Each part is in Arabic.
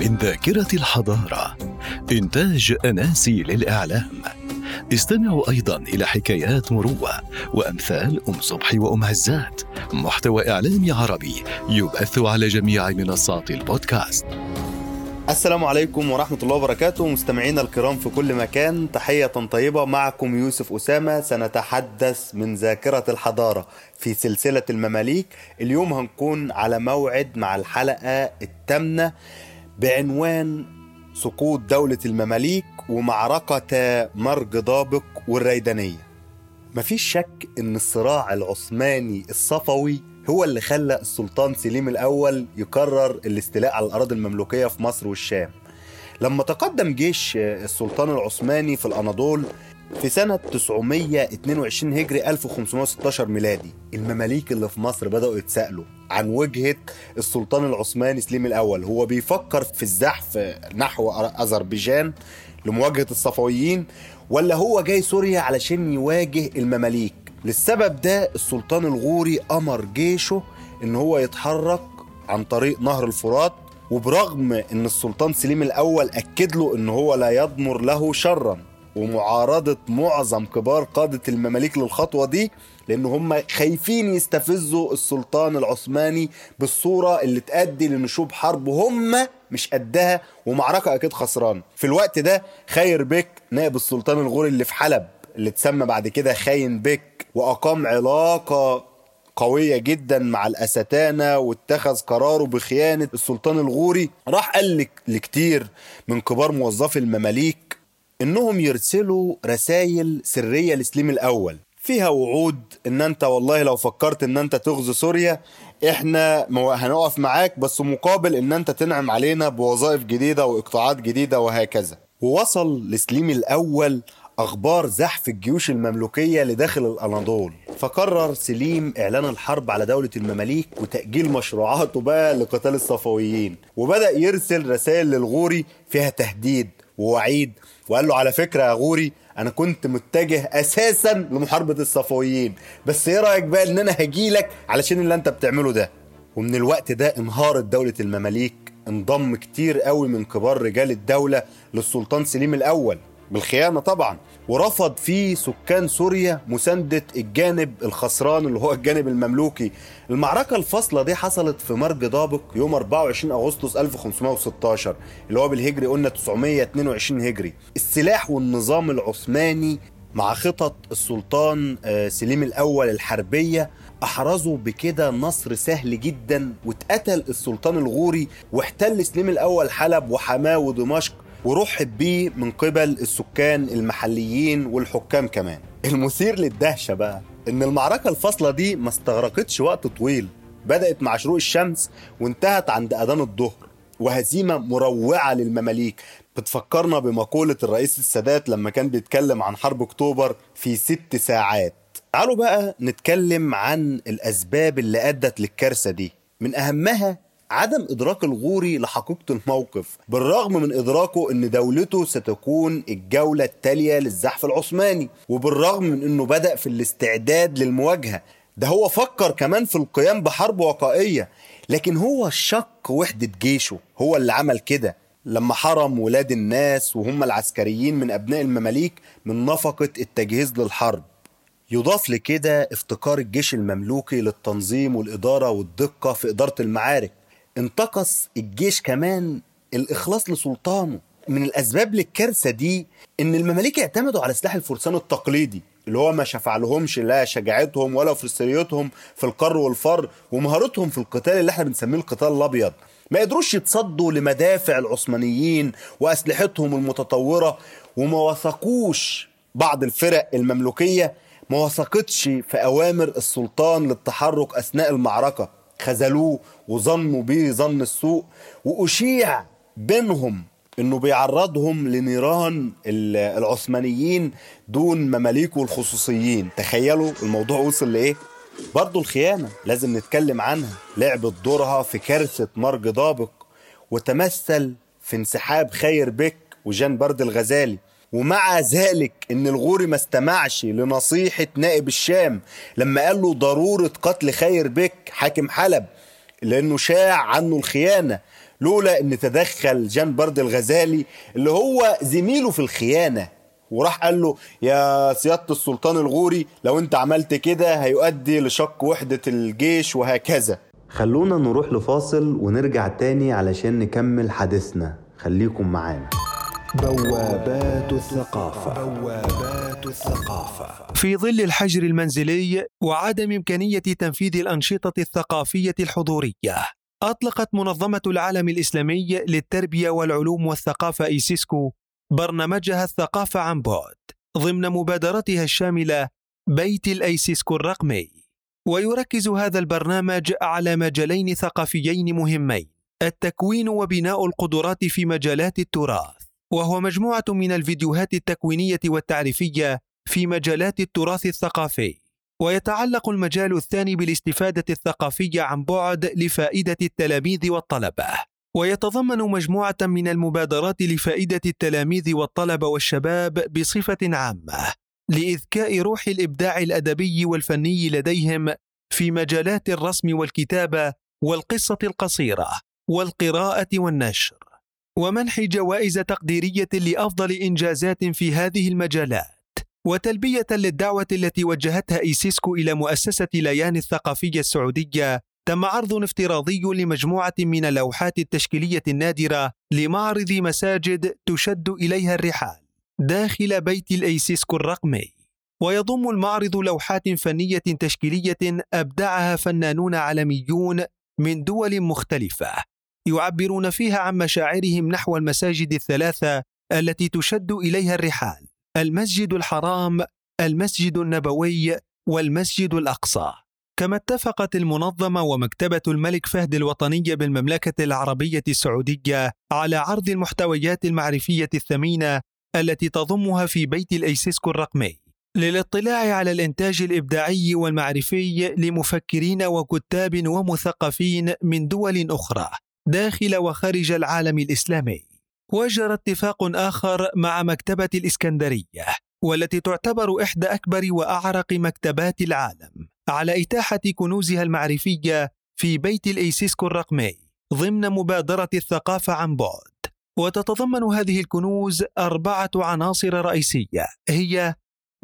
من ذاكرة الحضارة. إنتاج أناسي للإعلام. استمعوا أيضا إلى حكايات مروة وأمثال أم صبحي وأم هزات محتوى إعلامي عربي يبث على جميع منصات البودكاست. السلام عليكم ورحمة الله وبركاته. مستمعينا الكرام في كل مكان تحية طيبة معكم يوسف أسامة. سنتحدث من ذاكرة الحضارة في سلسلة المماليك. اليوم هنكون على موعد مع الحلقة الثامنة. بعنوان سقوط دولة المماليك ومعركة مرج ضابق والريدانية. مفيش شك إن الصراع العثماني الصفوي هو اللي خلى السلطان سليم الأول يقرر الاستيلاء على الأراضي المملوكية في مصر والشام. لما تقدم جيش السلطان العثماني في الأناضول في سنة 922 هجري 1516 ميلادي المماليك اللي في مصر بدأوا يتسألوا عن وجهة السلطان العثماني سليم الأول. هو بيفكر في الزحف نحو أذربيجان لمواجهة الصفويين ولا هو جاي سوريا علشان يواجه المماليك؟ للسبب ده السلطان الغوري أمر جيشه إن هو يتحرك عن طريق نهر الفرات وبرغم إن السلطان سليم الأول أكد له إن هو لا يضمر له شرا. ومعارضة معظم كبار قادة المماليك للخطوة دي لأن هم خايفين يستفزوا السلطان العثماني بالصورة اللي تأدي لنشوب حرب هم مش قدها ومعركة أكيد خسران. في الوقت ده خير بك نائب السلطان الغوري اللي في حلب اللي اتسمى بعد كده خاين بك وأقام علاقة قوية جدا مع الأستانة واتخذ قراره بخيانة السلطان الغوري. راح قال لك لكتير من كبار موظفي المماليك إنهم يرسلوا رسائل سرية لسليم الأول. فيها وعود إن أنت والله لو فكرت إن أنت تغزو سوريا إحنا هنقف معاك بس مقابل إن أنت تنعم علينا بوظائف جديدة وإقطاعات جديدة وهكذا. ووصل لسليم الأول أخبار زحف الجيوش المملوكية لداخل الأناضول. فقرر سليم إعلان الحرب على دولة المماليك وتأجيل مشروعاته بقى لقتال الصفويين. وبدأ يرسل رسائل للغوري فيها تهديد. ووعيد. وقال له على فكرة يا غوري أنا كنت متجه أساسا لمحاربة الصفويين. بس إيه رأيك بقى إن أنا هجيلك علشان اللي أنت بتعمله ده؟ ومن الوقت ده انهارت دولة المماليك انضم كتير قوي من كبار رجال الدولة للسلطان سليم الأول. بالخيانة طبعا. ورفض فيه سكان سوريا مساندة الجانب الخسران اللي هو الجانب المملوكي. المعركة الفاصلة دي حصلت في مرج ضابق يوم 24 أغسطس 1516 اللي هو بالهجري قلنا 922 هجري. السلاح والنظام العثماني مع خطط السلطان سليم الأول الحربية أحرزوا بكده نصر سهل جدا واتقتل السلطان الغوري واحتل سليم الأول حلب وحماة ودمشق. ورحب بيه من قبل السكان المحليين والحكام كمان. المثير للدهشة بقى إن المعركة الفاصلة دي ما استغرقتش وقت طويل. بدأت مع شروق الشمس وانتهت عند أذان الظهر. وهزيمة مروعة للمماليك. بتفكرنا بمقولة الرئيس السادات لما كان بيتكلم عن حرب أكتوبر في ست ساعات. تعالوا بقى نتكلم عن الأسباب اللي أدت للكارثة دي. من أهمها عدم إدراك الغوري لحقيقة الموقف بالرغم من إدراكه أن دولته ستكون الجولة التالية للزحف العثماني وبالرغم من أنه بدأ في الاستعداد للمواجهة. ده هو فكر كمان في القيام بحرب وقائية لكن هو شق وحدة جيشه هو اللي عمل كده. لما حرم ولاد الناس وهم العسكريين من أبناء المماليك من نفقة التجهيز للحرب. يضاف لكده افتقار الجيش المملوكي للتنظيم والإدارة والدقة في إدارة المعارك. انتقص الجيش كمان الإخلاص لسلطانه. من الأسباب للكارثة دي إن المماليك اعتمدوا على سلاح الفرسان التقليدي اللي هو ما شفع لهمش لا شجاعتهم ولا فرسانيتهم في القر والفر ومهارتهم في القتال اللي إحنا بنسميه القتال الأبيض. ما قدروش يتصدوا لمدافع العثمانيين وأسلحتهم المتطورة وما وثقوش بعض الفرق المملوكية ما وثقتش في أوامر السلطان للتحرك أثناء المعركة. خذلوه وظنوا بيه ظن السوء وأشيع بينهم إنه بيعرضهم لنيران العثمانيين دون مماليكه الخصوصيين. تخيلوا الموضوع وصل لإيه؟ برضه الخيانة لازم نتكلم عنها. لعبت دورها في كارثة مرج ضابق وتمثل في انسحاب خير بك وجان برد الغزالي. ومع ذلك إن الغوري ما استمعش لنصيحة نائب الشام لما قال له ضرورة قتل خير بك حاكم حلب لأنه شاع عنه الخيانة لولا إن تدخل جان برد الغزالي اللي هو زميله في الخيانة. وراح قال له يا سيادة السلطان الغوري لو أنت عملت كده هيؤدي لشق وحدة الجيش وهكذا. خلونا نروح لفاصل ونرجع تاني علشان نكمل حديثنا. خليكم معانا. بوابات الثقافة. بوابات الثقافة. في ظل الحجر المنزلي وعدم إمكانية تنفيذ الأنشطة الثقافية الحضورية أطلقت منظمة العالم الإسلامي للتربية والعلوم والثقافة إيسيسكو برنامجها الثقافة عن بعد ضمن مبادرتها الشاملة بيت الأيسيسكو الرقمي. ويركز هذا البرنامج على مجالين ثقافيين مهمين التكوين وبناء القدرات في مجالات التراث. وهو مجموعة من الفيديوهات التكوينية والتعريفية في مجالات التراث الثقافي. ويتعلق المجال الثاني بالاستفادة الثقافية عن بعد لفائدة التلاميذ والطلبة. ويتضمن مجموعة من المبادرات لفائدة التلاميذ والطلبة والشباب بصفة عامة لإذكاء روح الإبداع الأدبي والفني لديهم في مجالات الرسم والكتابة والقصة القصيرة والقراءة والنشر. ومنح جوائز تقديرية لأفضل إنجازات في هذه المجالات. وتلبية للدعوة التي وجهتها إيسيسكو إلى مؤسسة ليان الثقافية السعودية تم عرض افتراضي لمجموعة من اللوحات التشكيلية النادرة لمعرض مساجد تشد إليها الرحال داخل بيت الإيسيسكو الرقمي. ويضم المعرض لوحات فنية تشكيلية أبدعها فنانون عالميون من دول مختلفة. يعبرون فيها عن مشاعرهم نحو المساجد الثلاثة التي تشد إليها الرحال المسجد الحرام المسجد النبوي والمسجد الأقصى. كما اتفقت المنظمة ومكتبة الملك فهد الوطنيه بالمملكة العربية السعودية على عرض المحتويات المعرفية الثمينة التي تضمها في بيت الأيسيسكو الرقمي. للاطلاع على الإنتاج الإبداعي والمعرفي لمفكرين وكتاب ومثقفين من دول أخرى. داخل وخارج العالم الإسلامي وجرى اتفاق آخر مع مكتبة الإسكندرية والتي تعتبر إحدى أكبر وأعرق مكتبات العالم على إتاحة كنوزها المعرفية في بيت الأيسيسكو الرقمي ضمن مبادرة الثقافة عن بعد. وتتضمن هذه الكنوز أربعة عناصر رئيسية هي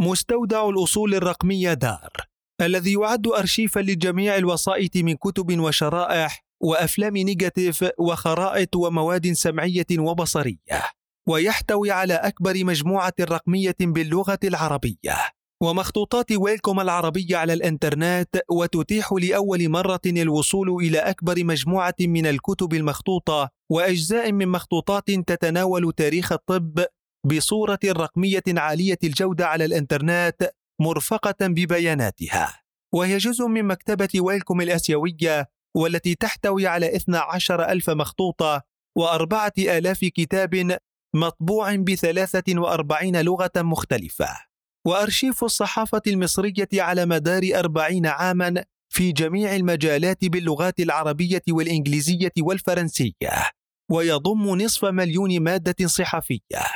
مستودع الأصول الرقمية دار الذي يعد ارشيفا لجميع الوسائط من كتب وشرائح وأفلام نيجاتيف وخرائط ومواد سمعية وبصرية ويحتوي على أكبر مجموعة رقمية باللغة العربية ومخطوطات ويلكوم العربية على الإنترنت وتتيح لأول مرة الوصول إلى أكبر مجموعة من الكتب المخطوطة وأجزاء من مخطوطات تتناول تاريخ الطب بصورة رقمية عالية الجودة على الإنترنت مرفقة ببياناتها. وهي جزء من مكتبة ويلكوم الآسيوية والتي تحتوي على 12 ألف مخطوطة وأربعة آلاف كتاب مطبوع بثلاثة وأربعين لغة مختلفة. وأرشيف الصحافة المصرية على مدار أربعين عاما في جميع المجالات باللغات العربية والإنجليزية والفرنسية ويضم نصف مليون مادة صحفية.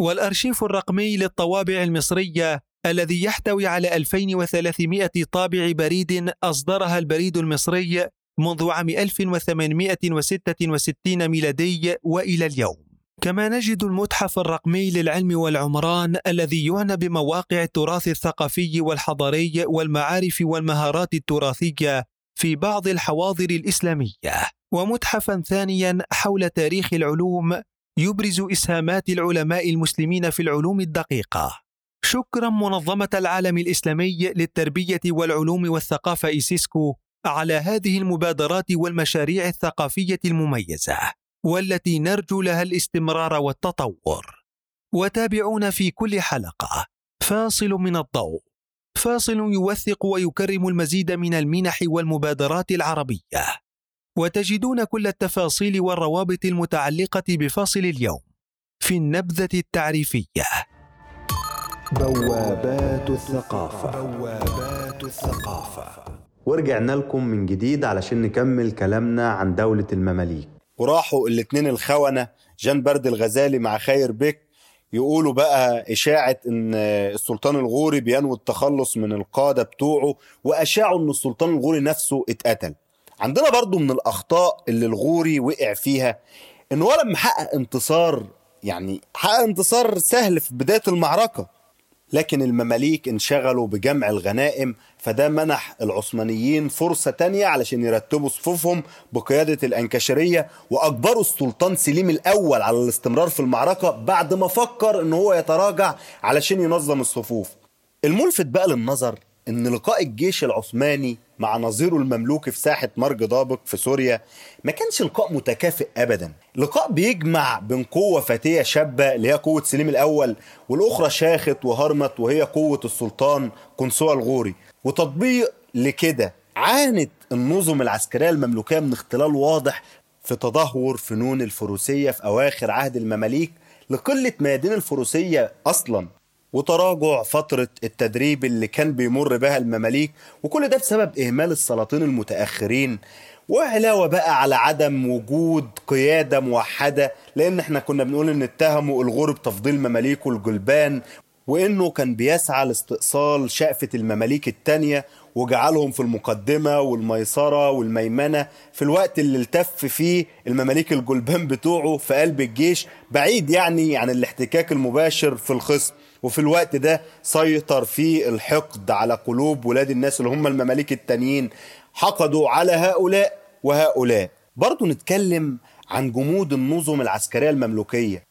والأرشيف الرقمي للطوابع المصرية الذي يحتوي على 2300 طابع بريد أصدرها البريد المصري منذ عام 1866 ميلادي وإلى اليوم. كما نجد المتحف الرقمي للعلم والعمران الذي يعنى بمواقع التراث الثقافي والحضاري والمعارف والمهارات التراثية في بعض الحواضر الإسلامية، ومتحفا ثانيا حول تاريخ العلوم يبرز إسهامات العلماء المسلمين في العلوم الدقيقة. شكرا منظمة العالم الإسلامي للتربية والعلوم والثقافة إيسيسكو على هذه المبادرات والمشاريع الثقافية المميزة والتي نرجو لها الاستمرار والتطور. وتابعونا في كل حلقة. فاصل من الضوء. فاصل يوثق ويكرم المزيد من المنح والمبادرات العربية. وتجدون كل التفاصيل والروابط المتعلقة بفاصل اليوم في النبذة التعريفية. بوابات الثقافة. بوابات الثقافة. ورجعنا لكم من جديد علشان نكمل كلامنا عن دولة المماليك. وراحوا الاتنين الخونة جان برد الغزالي مع خير بك يقولوا بقى إشاعة إن السلطان الغوري بينوي التخلص من القادة بتوعه وأشاعوا إن السلطان الغوري نفسه اتقتل. عندنا برضو من الأخطاء اللي الغوري وقع فيها إن هو لما حقق انتصار يعني حقق انتصار سهل في بداية المعركة. لكن المماليك انشغلوا بجمع الغنائم فده منح العثمانيين فرصة تانية علشان يرتبوا صفوفهم بقيادة الأنكشرية وأجبروا السلطان سليم الأول على الاستمرار في المعركة بعد ما فكر إن هو يتراجع علشان ينظم الصفوف. الملفت بقى للنظر إن لقاء الجيش العثماني مع نظيره المملوكي في ساحة مرج ضابق في سوريا ما كانش لقاء متكافئ أبدا. لقاء بيجمع بين قوة فتية شابة اللي هي قوة سليم الأول والأخرى شاخت وهرمت وهي قوة السلطان قنصوة الغوري. وتطبيق لكده عانت النظم العسكرية المملوكية من اختلال واضح في تدهور فنون الفروسية في أواخر عهد المماليك لقلة ميادين الفروسية أصلا. وتراجع فترة التدريب اللي كان بيمر بها المماليك وكل ده بسبب إهمال السلاطين المتأخرين. وعلاوة بقى على عدم وجود قيادة موحدة لأن إحنا كنا بنقول إن اتهموا الغور بتفضيل مماليكه الجلبان وإنه كان بيسعى لاستئصال شقفة المماليك التانية وجعلهم في المقدمة والميسرة والميمنة في الوقت اللي التف فيه المماليك الجلبان بتوعه في قلب الجيش بعيد يعني عن الاحتكاك المباشر في الخصم. وفي الوقت ده سيطر فيه الحقد على قلوب ولاد الناس اللي هم المماليك التانيين. حقدوا على هؤلاء وهؤلاء. برضو نتكلم عن جمود النظم العسكرية المملوكية.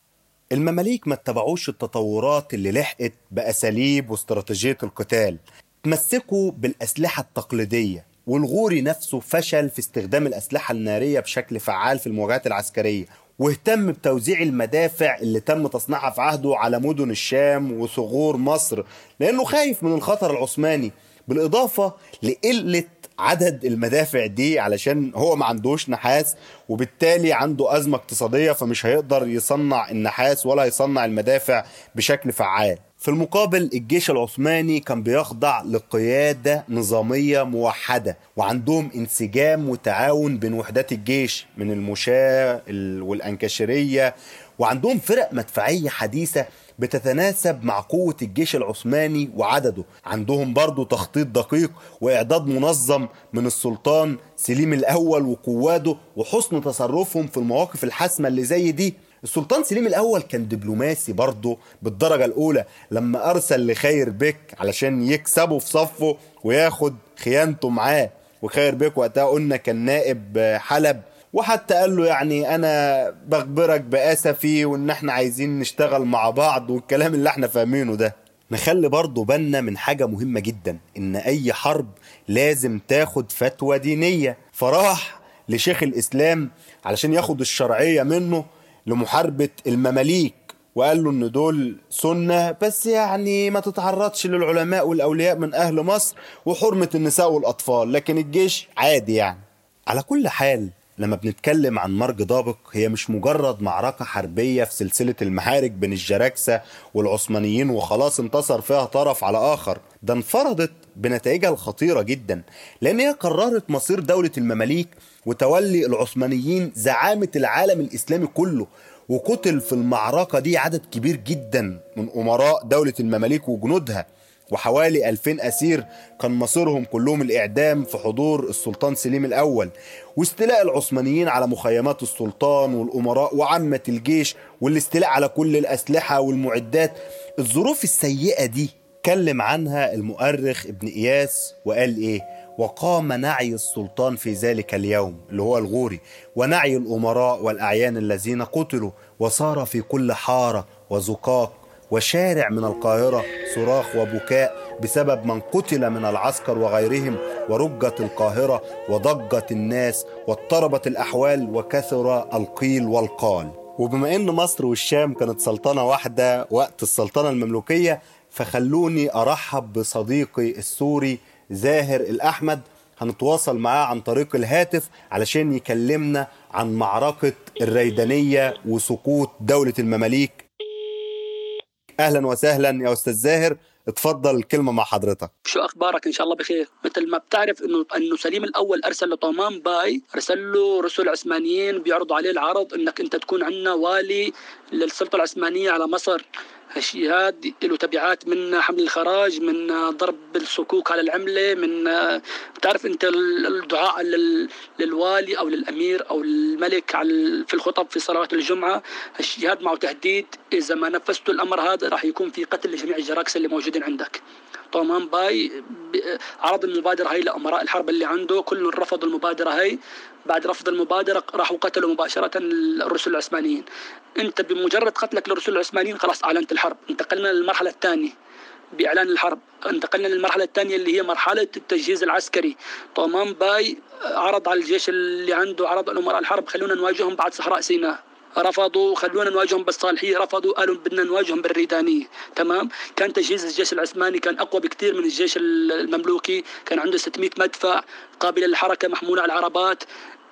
المماليك ما اتبعوش التطورات اللي لحقت بأساليب واستراتيجية القتال. تمسكوا بالأسلحة التقليدية والغوري نفسه فشل في استخدام الأسلحة النارية بشكل فعال في المواجهات العسكرية. واهتم بتوزيع المدافع اللي تم تصنيعها في عهده على مدن الشام وثغور مصر لأنه خايف من الخطر العثماني بالإضافة لقلة عدد المدافع دي علشان هو ما عندوش نحاس وبالتالي عنده أزمة اقتصادية فمش هيقدر يصنع النحاس ولا يصنع المدافع بشكل فعال. في المقابل الجيش العثماني كان بيخضع لقيادة نظامية موحدة وعندهم انسجام وتعاون بين وحدات الجيش من المشاة والأنكشرية وعندهم فرق مدفعية حديثة بتتناسب مع قوة الجيش العثماني وعدده. عندهم برضو تخطيط دقيق وإعداد منظم من السلطان سليم الأول وقواده وحسن تصرفهم في المواقف الحاسمة اللي زي دي. السلطان سليم الأول كان دبلوماسي برضه بالدرجة الأولى لما أرسل لخير بك علشان يكسبه في صفه وياخد خيانته معاه. وخير بك وقتها قلنا كان نائب حلب وحتى قال له يعني أنا بخبرك بأسفي وإن إحنا عايزين نشتغل مع بعض والكلام اللي إحنا فاهمينه ده. نخلي برضه بالنا من حاجة مهمة جدا إن أي حرب لازم تاخد فتوى دينية. فراح لشيخ الإسلام علشان ياخد الشرعية منه لمحاربة المماليك وقال له إن دول سنة بس يعني ما تتعرضش للعلماء والأولياء من أهل مصر وحرمة النساء والأطفال لكن الجيش عادي يعني. على كل حال لما بنتكلم عن مرج ضابق هي مش مجرد معركة حربية في سلسلة المحارك بين الجراكسة والعثمانيين وخلاص انتصر فيها طرف على آخر. ده انفرضت بنتائجها الخطيرة جدا لأن هي قررت مصير دولة المماليك وتولي العثمانيين زعامة العالم الإسلامي كله. وقتل في المعركة دي عدد كبير جدا من أمراء دولة المماليك وجنودها. وحوالي 2000 أسير كان مصيرهم كلهم الإعدام في حضور السلطان سليم الأول. واستيلاء العثمانيين على مخيمات السلطان والأمراء وعامة الجيش والاستيلاء على كل الأسلحة والمعدات. الظروف السيئة دي اتكلم عنها المؤرخ ابن إياس وقال إيه؟ وقام نعي السلطان في ذلك اليوم اللي هو الغوري ونعي الأمراء والأعيان الذين قتلوا وصار في كل حارة وزقاق وشارع من القاهرة صراخ وبكاء بسبب من قتل من العسكر وغيرهم ورجت القاهرة وضجت الناس واضطربت الأحوال وكثر القيل والقال. وبما إن مصر والشام كانت سلطنة واحدة وقت السلطنة المملوكية فخلوني أرحب بصديقي السوري زاهر الأحمد هنتواصل معاه عن طريق الهاتف علشان يكلمنا عن معركة الريدانية وسقوط دولة المماليك. أهلا وسهلا يا أستاذ زاهر اتفضل الكلمة مع حضرتك. شو أخبارك؟ إن شاء الله بخير. مثل ما بتعرف إنه إنه سليم الأول أرسل لطومان باي أرسل له رسل عثمانيين بيعرضوا عليه العرض إنك أنت تكون عندنا والي للسلطة العثمانية على مصر. الشي هاد له تبعات من حمل الخراج من ضرب الصكوك على العملة من بتعرف أنت الدعاء للوالي أو للأمير أو الملك في الخطب في صلوات الجمعة. الشي هاد معه تهديد إذا ما نفذت الأمر هذا راح يكون في قتل لجميع الجراكس اللي موجودين عندك. طومان باي عرض المبادرة هاي لأمراء الحرب اللي عنده كلهم رفضوا المبادرة هاي. بعد رفض المبادرة راحوا قتلوا مباشرة الرسل العثمانيين. أنت بمجرد قتلك للرسل العثمانيين خلاص أعلنت الحرب. انتقلنا للمرحلة الثانية بإعلان الحرب. انتقلنا للمرحلة الثانية اللي هي مرحلة التجهيز العسكري. طومان باي عرض على الجيش اللي عنده عرض على أمراء الحرب خلونا نواجههم بعد صحراء سيناء. رفضوا خلونا نواجههم بالصالحية. رفضوا قالوا بدنا نواجههم بالريدانية. تمام؟ كان تجهيز الجيش العثماني كان أقوى بكثير من الجيش المملوكي. كان عنده 600 مدفع قابلة للحركة محمولة على العربات.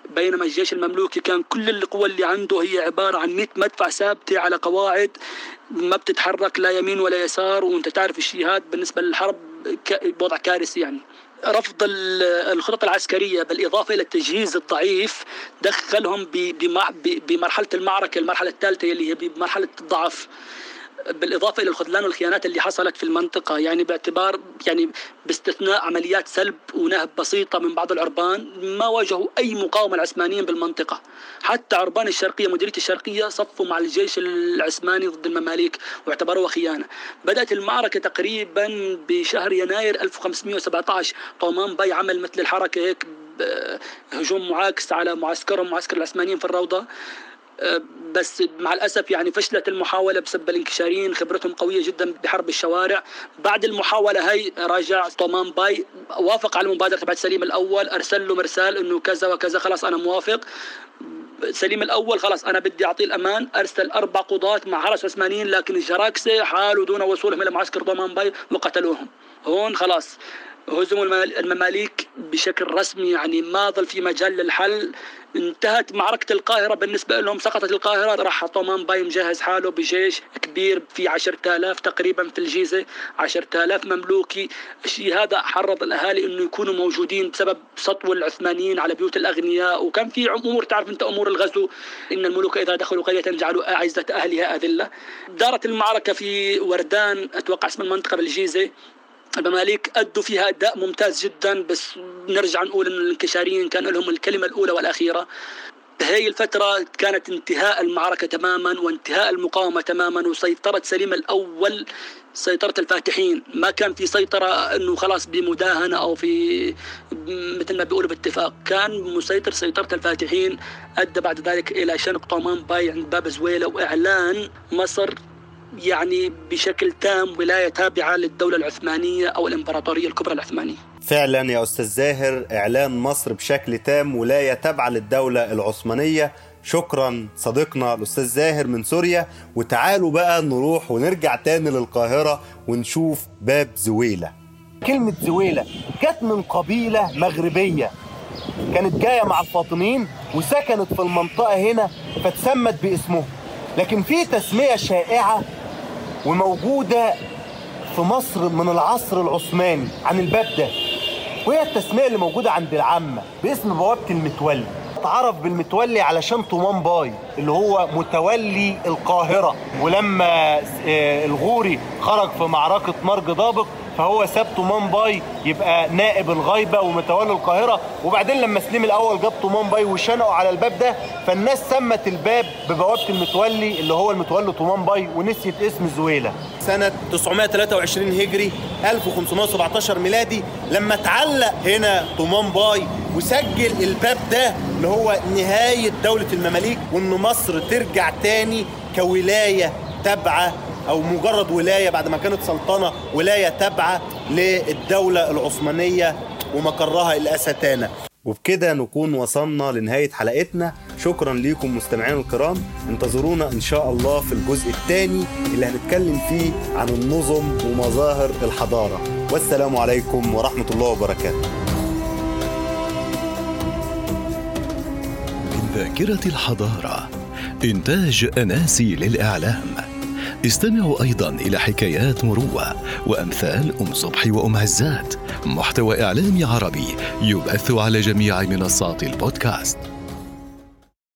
بينما الجيش المملوكي كان كل القوى اللي عنده هي عبارة عن 100 مدفع ثابتة على قواعد ما بتتحرك لا يمين ولا يسار وأنت تعرف الشيهات بالنسبة للحرب وضع كارثي يعني. رفض الخطط العسكرية بالإضافة إلى التجهيز الضعيف دخلهم بمرحلة المعركة المرحلة الثالثة اللي هي بمرحلة الضعف. بالإضافة إلى الخذلان والخيانات اللي حصلت في المنطقة يعني باعتبار يعني باستثناء عمليات سلب ونهب بسيطة من بعض العربان ما واجهوا أي مقاومة العثمانيين بالمنطقة. حتى عربان الشرقية مديرية الشرقية صفوا مع الجيش العثماني ضد المماليك واعتبروها خيانة. بدأت المعركة تقريبا بشهر يناير 1517 طومان باي عمل مثل الحركة هيك هجوم معاكس على معسكرهم معسكر العثمانيين في الروضة. بس مع الأسف يعني فشلت المحاولة بسبب الانكشاريين خبرتهم قوية جدا بحرب الشوارع. بعد المحاولة هي راجع طومان باي وافق على المبادرة تبعت سليم الأول أرسل له مرسال إنه كذا وكذا خلاص أنا موافق. سليم الأول خلاص أنا بدي أعطيه الأمان أرسل أربع قضاة مع حرس عثمانيين لكن الجراكسه حالوا دون وصولهم إلى معسكر طومان باي وقتلوهم. هون خلاص هزموا المماليك بشكل رسمي يعني ما ظل في مجال للحل. انتهت معركة القاهرة. بالنسبة لهم سقطت القاهرة. راح طومان باي مجهز حاله بجيش كبير في عشرة آلاف تقريبا في الجيزة. عشرة آلاف مملوكي. الشيء هذا حرض الأهالي أنه يكونوا موجودين بسبب سطو العثمانيين على بيوت الأغنياء. وكان في أمور تعرف أنت أمور الغزو. إن الملوك إذا دخلوا قرية جعلوا أعزة أهلها أذلة. دارت المعركة في وردان. أتوقع اسم المنطقة بالجيزة. المماليك أدوا فيها أداء ممتاز جدا بس نرجع نقول أن الانكشاريين كان لهم الكلمة الأولى والأخيرة. هي الفترة كانت انتهاء المعركة تماما وانتهاء المقاومة تماما وسيطرة سليم الأول سيطرة الفاتحين. ما كان في سيطرة أنه خلاص بمداهنة أو في مثل ما بيقولوا باتفاق. كان مسيطر سيطرة الفاتحين أدى بعد ذلك إلى شنق طومان باي عند باب زويلة وإعلان مصر يعني بشكل تام ولاية تابعة للدولة العثمانية أو الإمبراطورية الكبرى العثمانية. فعلا يا أستاذ زاهر إعلان مصر بشكل تام ولاية تابعة للدولة العثمانية شكرا صديقنا الأستاذ زاهر من سوريا وتعالوا بقى نروح ونرجع تاني للقاهرة ونشوف باب زويلة. كلمة زويلة جت من قبيلة مغربية كانت جاية مع الفاطميين وسكنت في المنطقة هنا فتسمت باسمهم لكن في تسمية شائعة وموجودة في مصر من العصر العثماني عن الباب ده. وهي التسمية اللي موجودة عند العامة باسم بوابة المتولي. اتعرف بالمتولي علشان طومان باي اللي هو متولي القاهرة. ولما الغوري خرج في معركة مرج دابق فهو ساب طومان باي يبقى نائب الغيبه ومتولي القاهرة. وبعدين لما سليم الأول جاب طومان باي وشنقه على الباب ده فالناس سمت الباب ببوابة المتولي اللي هو المتولي طومان باي ونسيت اسم زويلة. سنة 923 هجري 1517 ميلادي لما اتعلق هنا طومان باي وسجل الباب ده اللي هو نهاية دولة المماليك وإن مصر ترجع تاني كولاية تابعة أو مجرد ولاية بعد ما كانت سلطنة ولاية تابعة للدولة العثمانية ومقرها الاستانه وبكده نكون وصلنا لنهاية حلقتنا. شكرا ليكم مستمعين الكرام. انتظرونا إن شاء الله في الجزء الثاني اللي هنتكلم فيه عن النظم ومظاهر الحضارة. والسلام عليكم ورحمة الله وبركاته. من ذاكرة الحضارة إنتاج أناسي للإعلام. استمعوا أيضا إلى حكايات مروة وأمثال أم صبحي وأم عزات محتوى إعلامي عربي يبث على جميع منصات البودكاست.